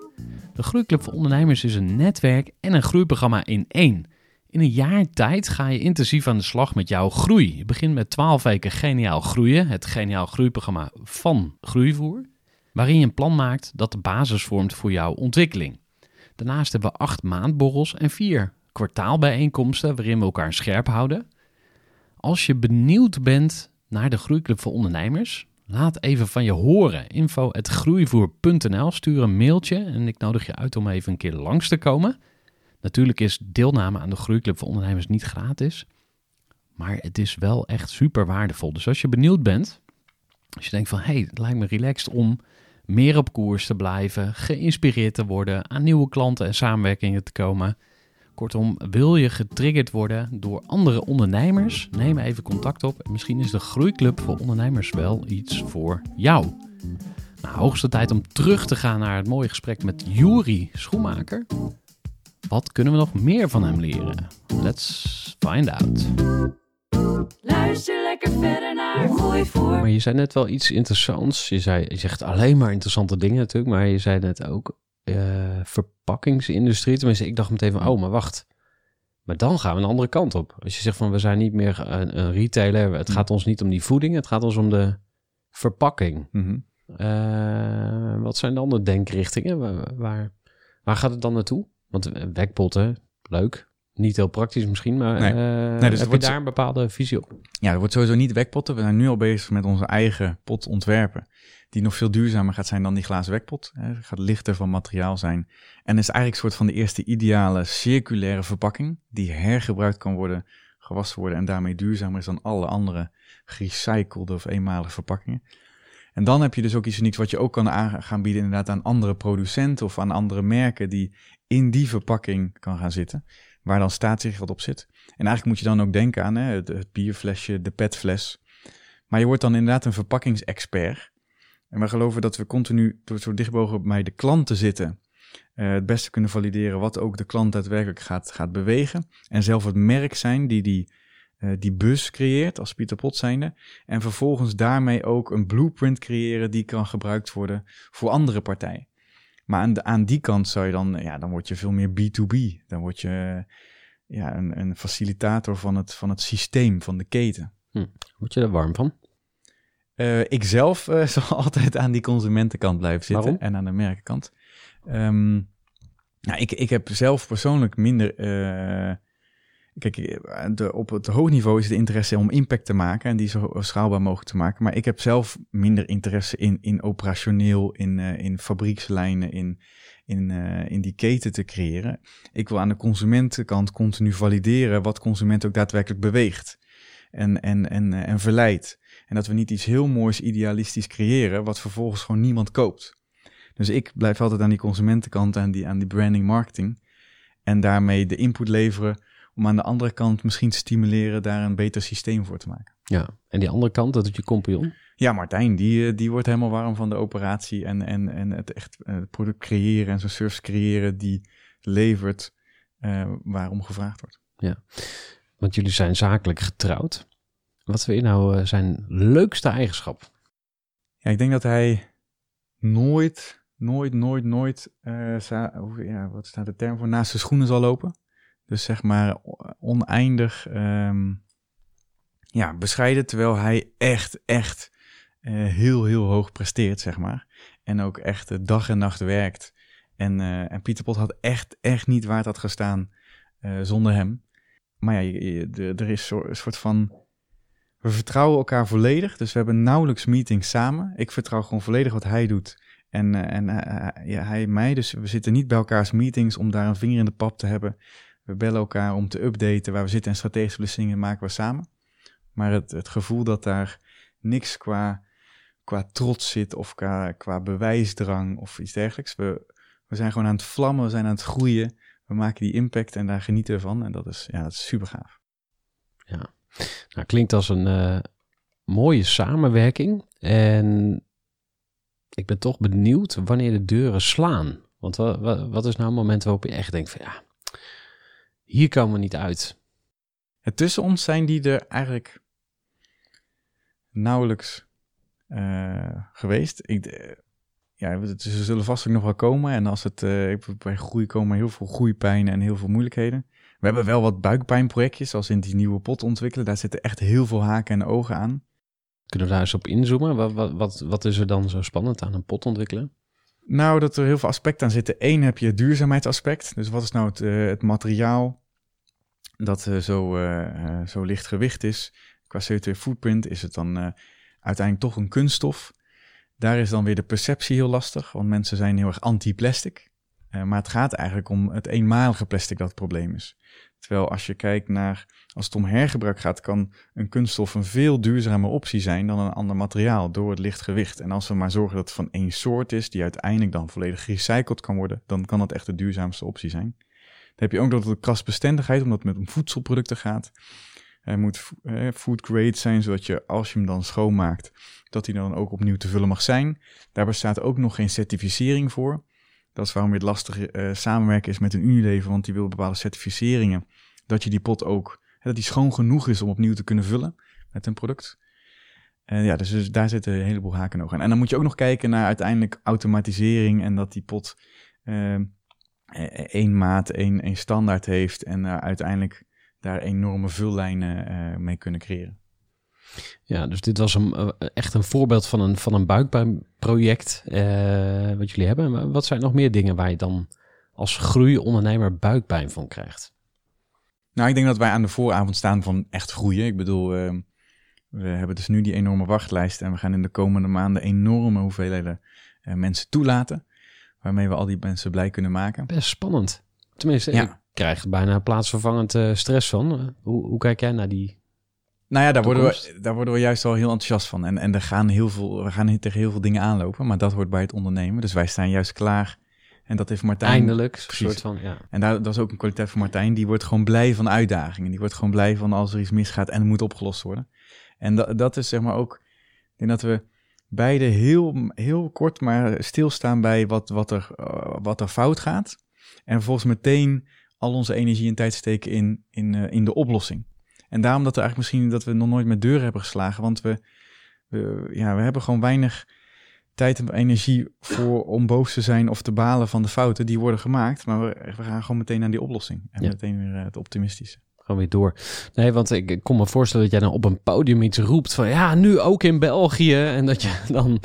De Groeiclub voor Ondernemers is een netwerk en een groeiprogramma in één. In een jaar tijd ga je intensief aan de slag met jouw groei. Je begint met 12 weken Geniaal Groeien, het Geniaal Groeiprogramma van Groeivoer, waarin je een plan maakt dat de basis vormt voor jouw ontwikkeling. Daarnaast hebben we acht maandborrels en vier kwartaalbijeenkomsten waarin we elkaar scherp houden. Als je benieuwd bent naar de Groeiclub voor Ondernemers, laat even van je horen. info.groeivoer.nl, stuur een mailtje en ik nodig je uit om even een keer langs te komen. Natuurlijk is deelname aan de Groeiclub voor Ondernemers niet gratis, maar het is wel echt super waardevol. Dus als je benieuwd bent, als je denkt van hé, hey, het lijkt me relaxed om meer op koers te blijven, geïnspireerd te worden, aan nieuwe klanten en samenwerkingen te komen. Kortom, wil je getriggerd worden door andere ondernemers? Neem even contact op en misschien is de Groeiclub voor Ondernemers wel iets voor jou. Nou, hoogste tijd om terug te gaan naar het mooie gesprek met Juri Schoenmaker. Wat kunnen we nog meer van hem leren? Let's find out. Luister lekker verder naar Gooi voor. Maar je zei net wel iets interessants. Je, zei, je zegt alleen maar interessante dingen natuurlijk, maar je zei net ook eh, verpakkingsindustrie. Tenminste, ik dacht meteen van, oh, maar wacht. Maar dan gaan we een andere kant op. Als je zegt van, we zijn niet meer een, een retailer. Het gaat ons niet om die voeding, het gaat ons om de verpakking. Mhm. Eh, wat zijn dan de denkrichtingen? Waar, waar, waar gaat het dan naartoe? Want eh, wekpotten, leuk. Niet heel praktisch misschien, maar Nee. eh, dus heb je wordt daar een bepaalde visie op? Ja, er wordt sowieso niet wekpotten. We zijn nu al bezig met onze eigen pot ontwerpen. Die nog veel duurzamer gaat zijn dan die glazen wekpot. Het gaat lichter van materiaal zijn. En is eigenlijk een soort van de eerste ideale circulaire verpakking. Die hergebruikt kan worden, gewassen worden. En daarmee duurzamer is dan alle andere gerecyclede of eenmalige verpakkingen. En dan heb je dus ook iets unieks wat je ook kan aan- gaan bieden inderdaad aan andere producenten of aan andere merken die in die verpakking kan gaan zitten. Waar dan staatsrecht op zit. En eigenlijk moet je dan ook denken aan hè, het, bierflesje, de petfles. Maar je wordt dan inderdaad een verpakkingsexpert. En we geloven dat we continu door zo dicht mogelijk bij de klant te zitten, eh, het beste kunnen valideren wat ook de klant daadwerkelijk gaat, gaat bewegen. En zelf het merk zijn die die, eh, die bus creëert als Pieter Pot zijnde. En vervolgens daarmee ook een blueprint creëren die kan gebruikt worden voor andere partijen. Maar aan, de, aan die kant zou je dan, ja, dan word je veel meer B2B. Dan word je eh, ja, een, een facilitator van het, van het systeem, van de keten. Word je er warm van? Eh, ik zelf eh, [LAUGHS] zal altijd aan die consumentenkant blijven zitten Waarom? en aan de merkenkant. Ehm, nou, ik, ik heb zelf persoonlijk minder. Kijk, eh, op het hoog niveau is de interesse om impact te maken en die zo schaalbaar mogelijk te maken. Maar ik heb zelf minder interesse in, in operationeel, in, eh, in fabriekslijnen, in, in, eh, in die keten te creëren. Ik wil aan de consumentenkant continu valideren wat consument ook daadwerkelijk beweegt en, en, en, en verleidt. En dat we niet iets heel moois idealistisch creëren, wat vervolgens gewoon niemand koopt. Dus ik blijf altijd aan die consumentenkant, aan die, aan die branding marketing. En daarmee de input leveren om aan de andere kant misschien te stimuleren daar een beter systeem voor te maken. Ja. En die andere kant, dat is je compagnon. Ja, Martijn, die, eh, die wordt helemaal warm van de operatie en, en, en het echt eh, het product creëren en zo'n service creëren die levert eh, waarom gevraagd wordt. Want jullie zijn zakelijk getrouwd. Wat vind je nou zijn leukste eigenschap? Ja, ik denk dat hij nooit, nooit, nooit, nooit, ja, wat staat de term voor, naast de schoenen zal lopen. Dus zeg maar oneindig ehm, ja, bescheiden, terwijl hij echt, echt eh, heel, heel hoog presteert, zeg maar. En ook echt eh, dag en nacht werkt. En, eh, en Pieter Pot had echt, echt niet waar het had gestaan zonder hem. Maar ja, de- er is een soort van... We vertrouwen elkaar volledig, dus we hebben nauwelijks meetings samen. Ik vertrouw gewoon volledig wat hij doet. En, en ja, hij mij, dus we zitten niet bij elkaars meetings om daar een vinger in de pap te hebben. We bellen elkaar om te updaten waar we zitten en strategische beslissingen maken we samen. Maar het, het gevoel dat daar niks qua, qua trots zit of qua, qua bewijsdrang of iets dergelijks. We, we zijn gewoon aan het vlammen, we zijn aan het groeien. We maken die impact en daar genieten we van. En dat is, ja, dat is super gaaf. Nou, klinkt als een eh, mooie samenwerking. En ik ben toch benieuwd wanneer de deuren slaan. Want wa- wa- wat is nou een moment waarop je echt denkt van ja, hier komen we niet uit. Tussen ons zijn die er eigenlijk nauwelijks eh, geweest. Ik, eh, ja, ze zullen vast ook nog wel komen. En als het eh, bij groei komen heel veel groeipijn en heel veel moeilijkheden. We hebben wel wat buikpijnprojectjes, zoals in die nieuwe pot ontwikkelen. Daar zitten echt heel veel haken en ogen aan. Kunnen we daar eens op inzoomen? Wat, wat, wat, wat is er dan zo spannend aan een pot ontwikkelen? Nou, dat er heel veel aspecten aan zitten. Eén heb je het duurzaamheidsaspect. Dus wat is nou het, het materiaal dat eh, zo, eh, eh, zo licht gewicht is? Qua CO2 footprint is het dan uiteindelijk toch een kunststof. Daar is dan weer de perceptie heel lastig, want mensen zijn heel erg anti-plastic. Maar het gaat eigenlijk om het eenmalige plastic dat het probleem is. Terwijl als je kijkt naar, als het om hergebruik gaat, kan een kunststof een veel duurzamere optie zijn dan een ander materiaal door het licht gewicht. En als we maar zorgen dat het van één soort is, die uiteindelijk dan volledig gerecycled kan worden, dan kan dat echt de duurzaamste optie zijn. Dan heb je ook nog de krasbestendigheid, omdat het met voedselproducten gaat. Hij moet food grade zijn, zodat je als je hem dan schoonmaakt, dat hij dan ook opnieuw te vullen mag zijn. Daar bestaat ook nog geen certificering voor. Dat is waarom het lastig eh, samenwerken is met een Unilever, want die wil bepaalde certificeringen. Dat je die pot ook, hè, dat die schoon genoeg is om opnieuw te kunnen vullen met een product. En ja, dus, dus daar zitten een heleboel haken en ogen aan. En dan moet je ook nog kijken naar uiteindelijk automatisering en dat die pot eh, eh, één maat, één, één standaard heeft en eh, uiteindelijk daar enorme vullijnen eh, mee kunnen creëren. Ja, dus dit was een, eh, echt een voorbeeld van een, van een buikpijnproject eh, wat jullie hebben. Maar Wat zijn nog meer dingen waar je dan als groeiondernemer buikpijn van krijgt? Nou, ik denk dat wij aan de vooravond staan van echt groeien. Ik bedoel, we hebben dus nu die enorme wachtlijst en we gaan in de komende maanden enorme hoeveelheden mensen toelaten. Waarmee we al die mensen blij kunnen maken. Best spannend. Tenminste, Ja. ik krijg er bijna plaatsvervangend eh, stress van. Eh, hoe, hoe kijk jij naar die... Nou ja, daar worden, we, daar worden we juist wel heel enthousiast van. En, en er gaan heel veel, we gaan tegen heel veel dingen aanlopen, maar dat hoort bij het ondernemen. Dus wij staan juist klaar. En dat heeft Martijn. Eindelijk, precies. soort van, ja. En daar, dat is ook een kwaliteit van Martijn. Die wordt gewoon blij van uitdagingen. Die wordt gewoon blij van als er iets misgaat en het moet opgelost worden. En dat, dat is zeg maar ook. Ik denk dat we beide heel, heel kort maar stilstaan bij wat, wat, er, eh, wat er fout gaat. En vervolgens meteen al onze energie en tijd steken in, in, eh, in de oplossing. En daarom dat we eigenlijk misschien dat we nog nooit met deuren hebben geslagen. Want we, we, ja, we hebben gewoon weinig tijd en energie voor om boos te zijn of te balen van de fouten die worden gemaakt. Maar we, we gaan gewoon meteen naar die oplossing. En Ja. meteen weer eh, het optimistische. Gewoon weer door. Nee, want ik, ik kon me voorstellen dat jij dan op een podium iets roept van ja, nu ook in België. En dat je [LAUGHS] dan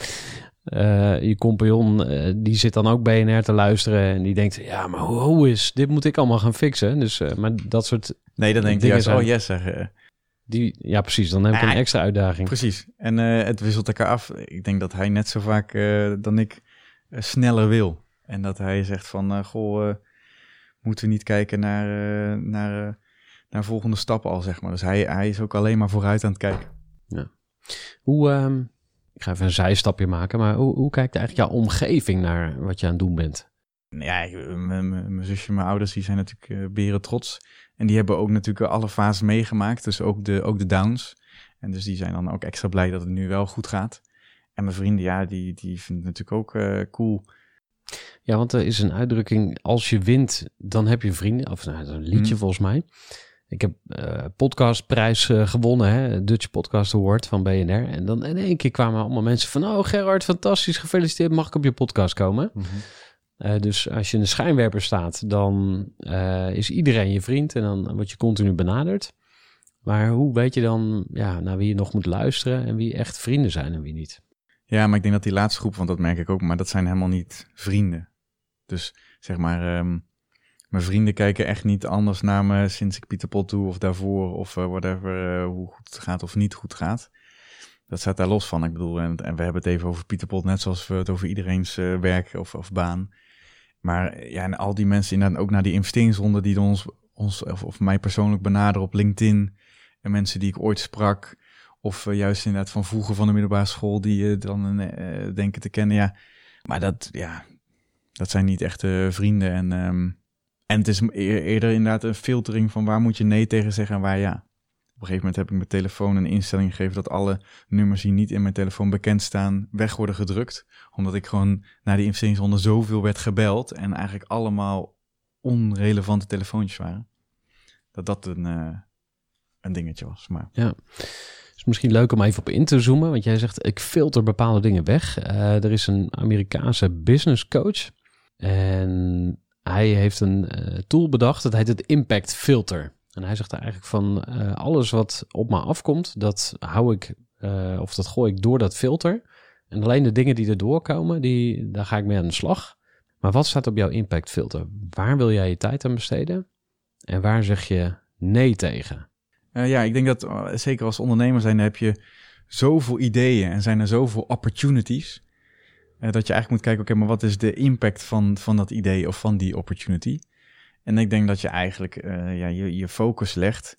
eh, je compagnon, eh, die zit dan ook BNR te luisteren. En die denkt, ja, maar hoe, hoe is, dit moet ik allemaal gaan fixen. Dus, eh, maar dat soort, Nee, dan denk ik Dingen juist, oh yes, zeg. eh, die, ja precies, dan heb ik een extra uitdaging. precies. En het wisselt elkaar af. Ik denk dat hij net zo vaak dan ik sneller wil. En dat hij zegt van, goh, moeten we niet kijken naar, naar, naar volgende stappen al, zeg maar. Dus hij, hij is ook alleen maar vooruit aan het kijken. Hoe, ehm, ik ga even een zijstapje maken, maar hoe, hoe kijkt eigenlijk jouw omgeving naar wat je aan het doen bent? Ja, mijn zusje en mijn ouders die zijn natuurlijk eh, beren trots. En die hebben ook natuurlijk alle fases meegemaakt, dus ook de, ook de downs. En dus die zijn dan ook extra blij dat het nu wel goed gaat. En mijn vrienden, ja, die, die vinden het natuurlijk ook eh, cool. Ja, want er is een uitdrukking, als je wint, dan heb je vrienden. Of nou, dat is een liedje Hmm. volgens mij. Ik heb eh podcastprijs eh, gewonnen, hè, Dutch Podcast Award van BNR. En dan in één keer kwamen allemaal mensen van, oh Gerard, fantastisch, gefeliciteerd, mag ik op je podcast komen? Eh, dus als je in de schijnwerper staat, dan is iedereen je vriend en dan word je continu benaderd. Maar hoe weet je dan ja, naar wie je nog moet luisteren en wie echt vrienden zijn en wie niet? Ja, maar ik denk dat die laatste groep, want dat merk ik ook, maar dat zijn helemaal niet vrienden. Dus zeg maar, ehm, mijn vrienden kijken echt niet anders naar me sinds ik Pieter Pot doe of daarvoor of eh, whatever, eh, hoe goed het gaat of niet goed gaat. Dat staat daar los van. Ik bedoel, en, en we hebben het even over Pieter Pot, net zoals we het over iedereen's eh, werk of, of baan. Maar ja, en al die mensen inderdaad ook naar die investeringsronde die ons, ons of, of mij persoonlijk benaderen op LinkedIn. En mensen die ik ooit sprak. Of juist inderdaad van vroeger van de middelbare school die je dan denken te kennen. Ja, maar dat, ja, dat zijn niet echte vrienden. En, ehm, en het is eer- eerder inderdaad een filtering van waar moet je nee tegen zeggen en waar ja. Op een gegeven moment heb ik mijn telefoon een instelling gegeven dat alle nummers die niet in mijn telefoon bekend staan, weg worden gedrukt. Omdat ik gewoon naar die investeringsronde zoveel werd gebeld en eigenlijk allemaal onrelevante telefoontjes waren. Dat dat een, uh, een dingetje was. Maar... Ja. Is misschien leuk om even op in te zoomen, want jij zegt ik filter bepaalde dingen weg. Uh, er is een Amerikaanse business coach en hij heeft een uh, tool bedacht, dat heet het Impact Filter. En hij zegt eigenlijk van uh, alles wat op me afkomt, dat hou ik uh, of dat gooi ik door dat filter. En alleen de dingen die erdoor komen, die, daar ga ik mee aan de slag. Maar wat staat op jouw impact filter? Waar wil jij je tijd aan besteden? En waar zeg je nee tegen? Ja, ik denk dat zeker als ondernemer zijn heb je zoveel ideeën en zijn er zoveel opportunities. Dat je eigenlijk moet kijken, oké, maar wat is de impact van, van dat idee of van die opportunity? En ik denk dat je eigenlijk uh, ja, je, je focus legt,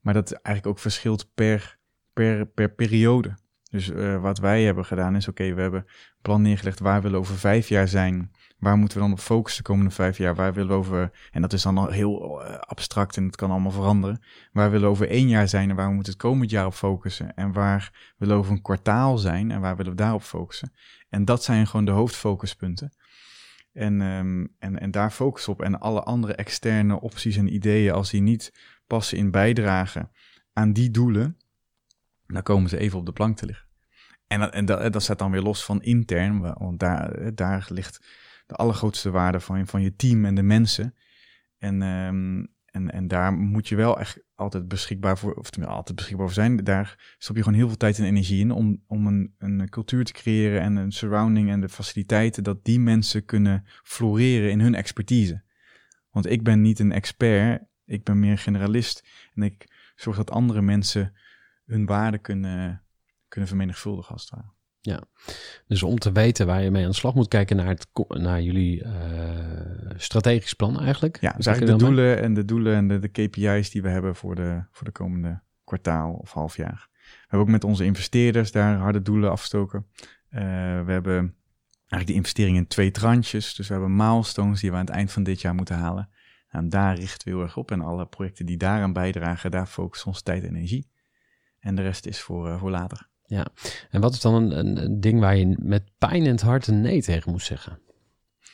maar dat eigenlijk ook verschilt per, per, per periode. Dus uh, wat wij hebben gedaan is, oké, we hebben een plan neergelegd, waar we over vijf jaar zijn? Waar moeten we dan op focussen de komende vijf jaar? Waar willen we over, en dat is dan al heel uh, abstract en het kan allemaal veranderen. Waar willen we over één jaar zijn en waar moeten we het komend jaar op focussen? En waar willen we over een kwartaal zijn en waar willen we daarop focussen? En dat zijn gewoon de hoofdfocuspunten. En, um, en, en daar focus op. En alle andere externe opties en ideeën, als die niet passen in bijdragen aan die doelen, dan komen ze even op de plank te liggen. En, en dat, dat staat dan weer los van intern, want daar, daar ligt de allergrootste waarde van, van je team en de mensen. En, um, en, en daar moet je wel echt altijd beschikbaar voor, of altijd beschikbaar voor zijn. Daar stop je gewoon heel veel tijd en energie in om, om een, een cultuur te creëren en een surrounding en de faciliteiten, dat die mensen kunnen floreren in hun expertise. Want ik ben niet een expert, ik ben meer generalist en ik zorg dat andere mensen hun waarde kunnen, kunnen vermenigvuldigen als het ware. Ja, dus om te weten waar je mee aan de slag moet kijken naar, het, naar jullie uh, strategisch plan eigenlijk. Ja, dus eigenlijk de doelen en de doelen en de, de, KPI's die we hebben voor de, voor de komende kwartaal of half jaar. We hebben ook met onze investeerders daar harde doelen afgestoken. Uh, we hebben eigenlijk de investering in twee tranches. Dus we hebben milestones die we aan het eind van dit jaar moeten halen. En daar richten we heel erg op. En alle projecten die daaraan bijdragen, daar focussen ons tijd en energie. En de rest is voor, uh, voor later. Ja, en wat is dan een, een, een, ding waar je met pijn in het hart een nee tegen moet zeggen?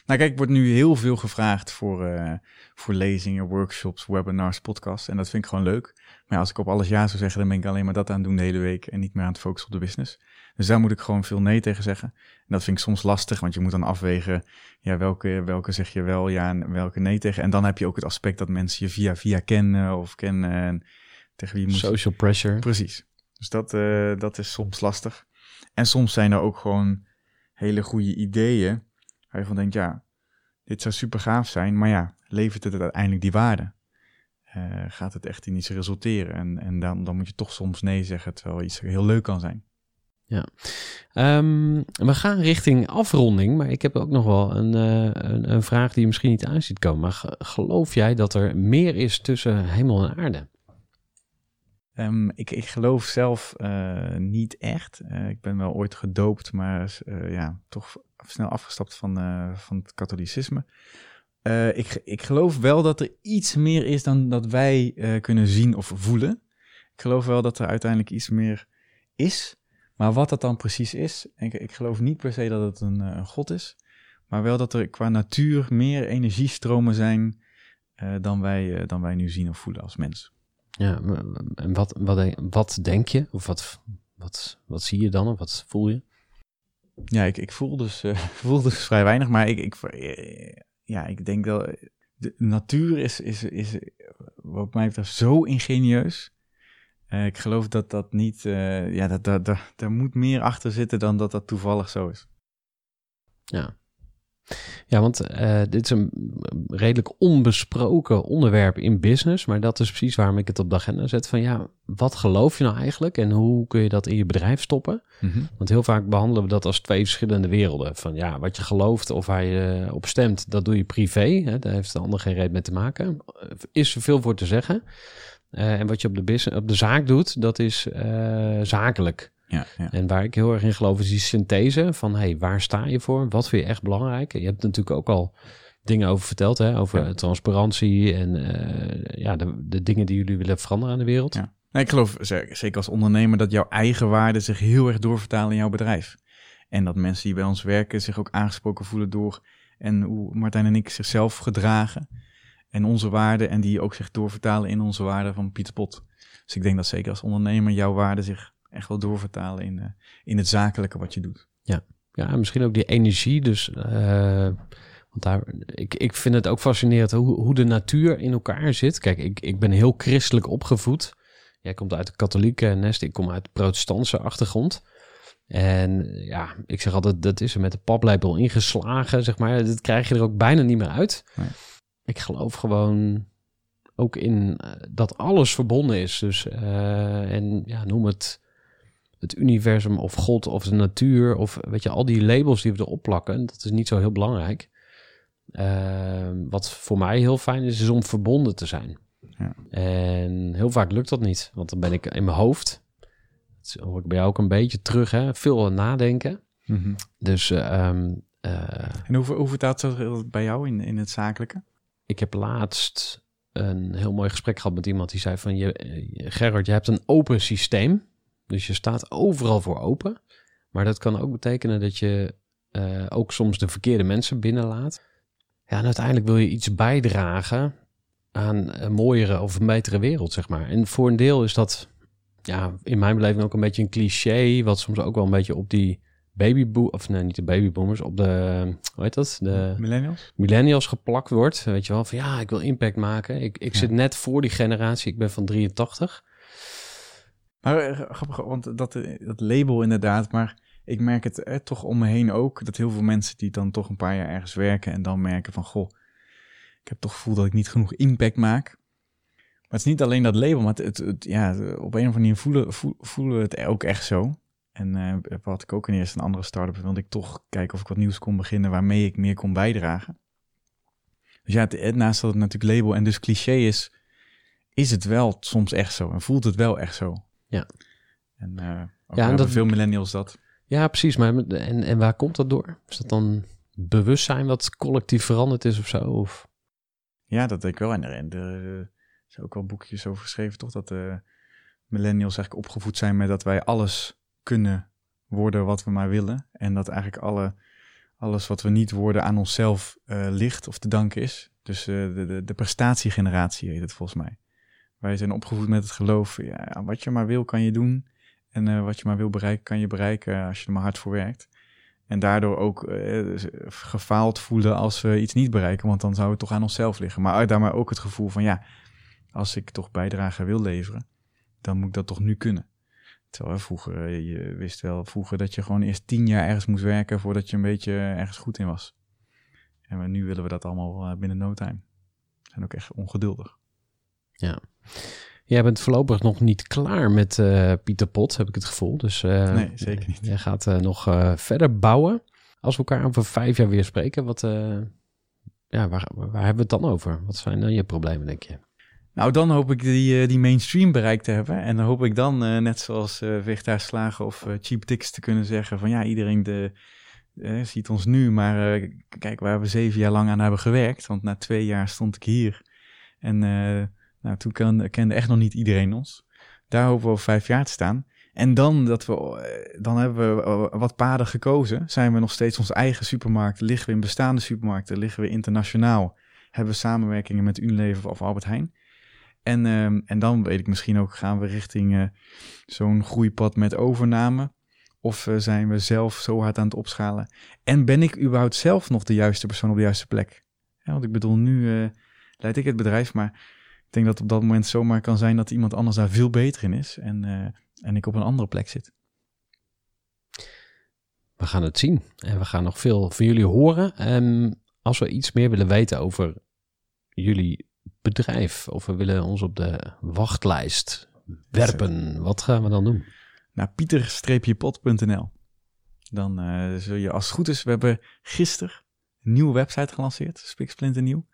Nou kijk, wordt nu heel veel gevraagd voor, uh, voor lezingen, workshops, webinars, podcasts. En dat vind ik gewoon leuk. Maar ja, als ik op alles ja zou zeggen, dan ben ik alleen maar dat aan het doen de hele week. En niet meer aan het focussen op de business. Dus daar moet ik gewoon veel nee tegen zeggen. En dat vind ik soms lastig, want je moet dan afwegen. Ja, welke, welke zeg je wel ja en welke nee tegen. En dan heb je ook het aspect dat mensen je via via kennen of kennen. En tegen wie moet Social pressure. Precies. Dus dat, uh, dat is soms lastig. En soms zijn er ook gewoon hele goede ideeën. Waar je van denkt, ja, dit zou super gaaf zijn. Maar ja, levert het uiteindelijk die waarde? Uh, gaat het echt in iets resulteren? En, en dan, dan moet je toch soms nee zeggen, terwijl iets heel leuk kan zijn. Ja, um, we gaan richting afronding, maar ik heb ook nog wel een, uh, een, een, vraag die je misschien niet aan ziet komen. Maar geloof jij dat er meer is tussen hemel en aarde? Um, ik, ik geloof zelf uh, niet echt. Uh, ik ben wel ooit gedoopt, maar uh, ja, toch snel afgestapt van, van het katholicisme. ik, ik geloof wel dat er iets meer is dan dat wij kunnen zien of voelen. Ik geloof wel dat er uiteindelijk iets meer is. Maar wat dat dan precies is, ik, ik geloof niet per se dat het een, een god is. Maar wel dat er qua natuur meer energiestromen zijn dan, wij, dan wij nu zien of voelen als mens. Ja, en wat, wat, wat denk je? Of wat, wat, wat zie je dan? Of wat voel je? Ja, ik, ik voel, dus, [LAUGHS] uh, voel dus vrij weinig, maar ik, ik, ja, ik denk dat de natuur is, is, is wat mij betreft zo ingenieus. Uh, ik geloof dat dat niet, uh, ja, dat, dat, dat, daar moet meer achter zitten dan dat dat toevallig zo is. Ja, ja, want uh, dit is een redelijk onbesproken onderwerp in business. Maar dat is precies waarom ik het op de agenda zet. Van ja, wat geloof je nou eigenlijk en hoe kun je dat in je bedrijf stoppen? Mm -hmm. Want heel vaak behandelen we dat als twee verschillende werelden. Van ja, wat je gelooft of waar je op stemt, dat doe je privé. Hè, daar heeft de ander geen reden mee te maken. Is er veel voor te zeggen. Uh, en wat je op de, business, op de zaak doet, dat is uh, zakelijk. Ja, ja. En waar ik heel erg in geloof is die synthese van hey, waar sta je voor? Wat vind je echt belangrijk? Je hebt natuurlijk ook al dingen over verteld, hè? over ja. transparantie en uh, ja, de, de dingen die jullie willen veranderen aan de wereld. Ja. Nou, ik geloof ze- zeker als ondernemer dat jouw eigen waarden zich heel erg doorvertalen in jouw bedrijf. En dat mensen die bij ons werken zich ook aangesproken voelen door en hoe Martijn en ik zichzelf gedragen. En onze waarden en die ook zich doorvertalen in onze waarden van Pieter Pot. Dus ik denk dat zeker als ondernemer jouw waarden zich echt wel doorvertalen in, eh, in het zakelijke wat je doet. Ja, en misschien ook die energie. Dus, eh, want daar, ik, ik vind het ook fascinerend hoe, hoe de natuur in elkaar zit. Kijk, ik, ik ben heel christelijk opgevoed. Jij komt uit de katholieke nest, ik kom uit de protestantse achtergrond. En ja, ik zeg altijd, dat is er met de paplepel ingeslagen, zeg maar. Dat krijg je er ook bijna niet meer uit. Nee. Ik geloof gewoon ook in eh, dat alles verbonden is. Dus, en ja, noem het het universum of God of de natuur of weet je, al die labels die we erop plakken, dat is niet zo heel belangrijk. Ehm, wat voor mij heel fijn is, is om verbonden te zijn. Ja. En heel vaak lukt dat niet, want dan ben ik in mijn hoofd. Dat hoor ik bij jou ook een beetje terug, hè? veel nadenken. Dus ehm, eh, En hoe, hoe vertaalt dat bij jou in, in het zakelijke? ik heb laatst een heel mooi gesprek gehad met iemand die zei van je, eh, Gerard, je hebt een open systeem. Dus je staat overal voor open. Maar dat kan ook betekenen dat je eh, ook soms de verkeerde mensen binnenlaat. Ja, en uiteindelijk wil je iets bijdragen aan een mooiere of een betere wereld, zeg maar. En voor een deel is dat ja, in mijn beleving ook een beetje een cliché, wat soms ook wel een beetje op die babyboom, of nee, niet de babyboomers, op de, hoe heet dat? De Millennials? millennials geplakt wordt. Weet je wel, van ja, ik wil impact maken. Ik, ik Ja. zit net voor die generatie. Ik ben van 83. Maar eh, grappig, want dat, eh, dat label inderdaad, maar ik merk het eh, toch om me heen ook, dat heel veel mensen die dan toch een paar jaar ergens werken en dan merken van, goh, ik heb toch het gevoel dat ik niet genoeg impact maak. Maar het is niet alleen dat label, maar het, ja, op een of andere manier voelen, voel- voelen we het ook echt zo. En eh wat ik ook in eerst een andere start-up, wilde ik toch kijken of ik wat nieuws kon beginnen waarmee ik meer kon bijdragen. Dus ja, naast dat het natuurlijk label en dus cliché is, is het wel soms echt zo en voelt het wel echt zo. Ja. En, eh ook en dat- veel millennials dat. Ja, precies. Maar en, en waar komt dat door? Is dat dan bewustzijn wat collectief veranderd is of zo? Of? Ja, dat denk ik wel. En er, en er zijn ook wel boekjes over geschreven, toch? Dat de millennials eigenlijk opgevoed zijn met dat wij alles kunnen worden wat we maar willen. En dat eigenlijk alle, alles wat we niet worden aan onszelf eh, ligt of te danken is. Dus eh, de, de, de prestatiegeneratie heet het volgens mij. Wij zijn opgevoed met het geloof, ja, wat je maar wil kan je doen. En eh, wat je maar wil bereiken kan je bereiken als je er maar hard voor werkt. En daardoor ook eh, gefaald voelen als we iets niet bereiken, want dan zou het toch aan onszelf liggen. Maar uit daar maar ook het gevoel van ja, als ik toch bijdrage wil leveren, dan moet ik dat toch nu kunnen. Terwijl vroeger, eh, je wist wel vroeger dat je gewoon eerst tien jaar ergens moest werken voordat je een beetje ergens goed in was. En nu willen we dat allemaal eh, binnen no time. We zijn ook echt ongeduldig. Jij bent voorlopig nog niet klaar met eh, Pieter Pot, heb ik het gevoel. Dus eh, Nee, zeker niet. Jij gaat eh, nog verder bouwen. Als we elkaar over vijf jaar weer spreken, wat, ja, waar, waar hebben we het dan over? Wat zijn dan je problemen, denk je? Nou, dan hoop ik die, die mainstream bereikt te hebben. En dan hoop ik dan, net zoals Vegetarisch Slagen of Cheap Tickets, te kunnen zeggen van ja, iedereen de, ziet ons nu, maar kijk waar we zeven jaar lang aan hebben gewerkt. Want na twee jaar stond ik hier. En nou, toen kende echt nog niet iedereen ons. Daar hopen we over vijf jaar te staan. En dan, dat we, eh, dan hebben we eh, wat paden gekozen. Zijn we nog steeds onze eigen supermarkt? Liggen we in bestaande supermarkten? Liggen we internationaal? Hebben we samenwerkingen met Unilever of Albert Heijn? En, ehm, en dan weet ik misschien ook, gaan we richting eh, zo'n groeipad met overname? Of zijn we zelf zo hard aan het opschalen? En ben ik überhaupt zelf nog de juiste persoon op de juiste plek? Want ik bedoel, nu leid ik het bedrijf, maar ik denk dat het op dat moment zomaar kan zijn dat iemand anders daar veel beter in is en, eh, en ik op een andere plek zit. We gaan het zien. En we gaan nog veel van jullie horen. En als we iets meer willen weten over jullie bedrijf, of we willen ons op de wachtlijst werpen, wat gaan we dan doen? Naar pieter-pot.nl. Dan eh, zul je, als het goed is, we hebben gisteren een nieuwe website gelanceerd, spiksplinternieuw.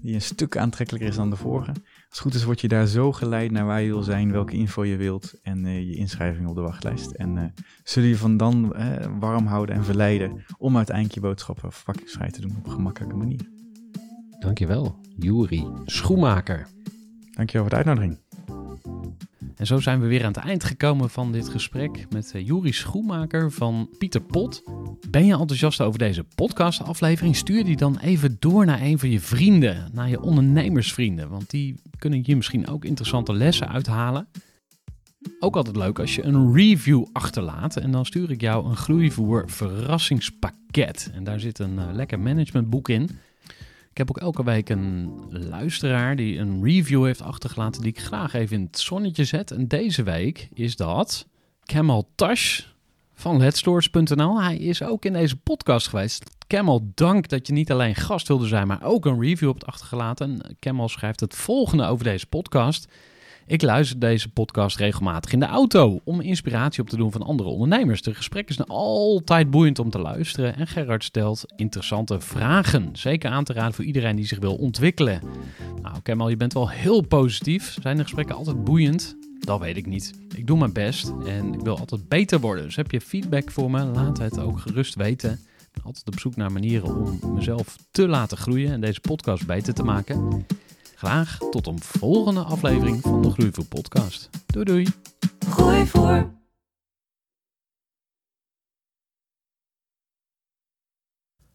Die een stuk aantrekkelijker is dan de vorige. Als het goed is, word je daar zo geleid naar waar je wil zijn, welke info je wilt en eh, je inschrijving op de wachtlijst. En eh, zullen je van dan eh, warm houden en verleiden om uiteindelijk je boodschappen vakjesvrij te doen op een gemakkelijke manier. Dankjewel, Juri Schoenmaker. Dankjewel voor de uitnodiging. En zo zijn we weer aan het eind gekomen van dit gesprek met uh, Juri Schoenmaker van Pieter Pot. Ben je enthousiast over deze podcastaflevering? Stuur die dan even door naar een van je vrienden, naar je ondernemersvrienden. Want die kunnen hier misschien ook interessante lessen uithalen. Ook altijd leuk als je een review achterlaat. En dan stuur ik jou een groeivoer verrassingspakket. En daar zit een uh, lekker managementboek in. Ik heb ook elke week een luisteraar die een review heeft achtergelaten die ik graag even in het zonnetje zet. En deze week is dat Kemal Tash van letstores.nl. Hij is ook in deze podcast geweest. Kemal, dank dat je niet alleen gast wilde zijn, maar ook een review hebt achtergelaten. Kemal schrijft het volgende over deze podcast. Ik luister deze podcast regelmatig in de auto om inspiratie op te doen van andere ondernemers. De gesprekken zijn altijd boeiend om te luisteren en Gerard stelt interessante vragen. Zeker aan te raden voor iedereen die zich wil ontwikkelen. Nou, Kemal, je bent wel heel positief. Zijn de gesprekken altijd boeiend? Dat weet ik niet. Ik doe mijn best en ik wil altijd beter worden. Dus heb je feedback voor me? Laat het ook gerust weten. Altijd op zoek naar manieren om mezelf te laten groeien en deze podcast beter te maken. Graag tot een volgende aflevering van de Groeivoer podcast. Doei doei. Gooi voor.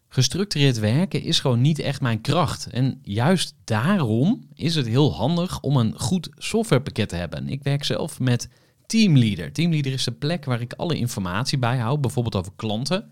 Gestructureerd werken is gewoon niet echt mijn kracht. En juist daarom is het heel handig om een goed softwarepakket te hebben. Ik werk zelf met Teamleader. Teamleader is de plek waar ik alle informatie bijhoud, bijvoorbeeld over klanten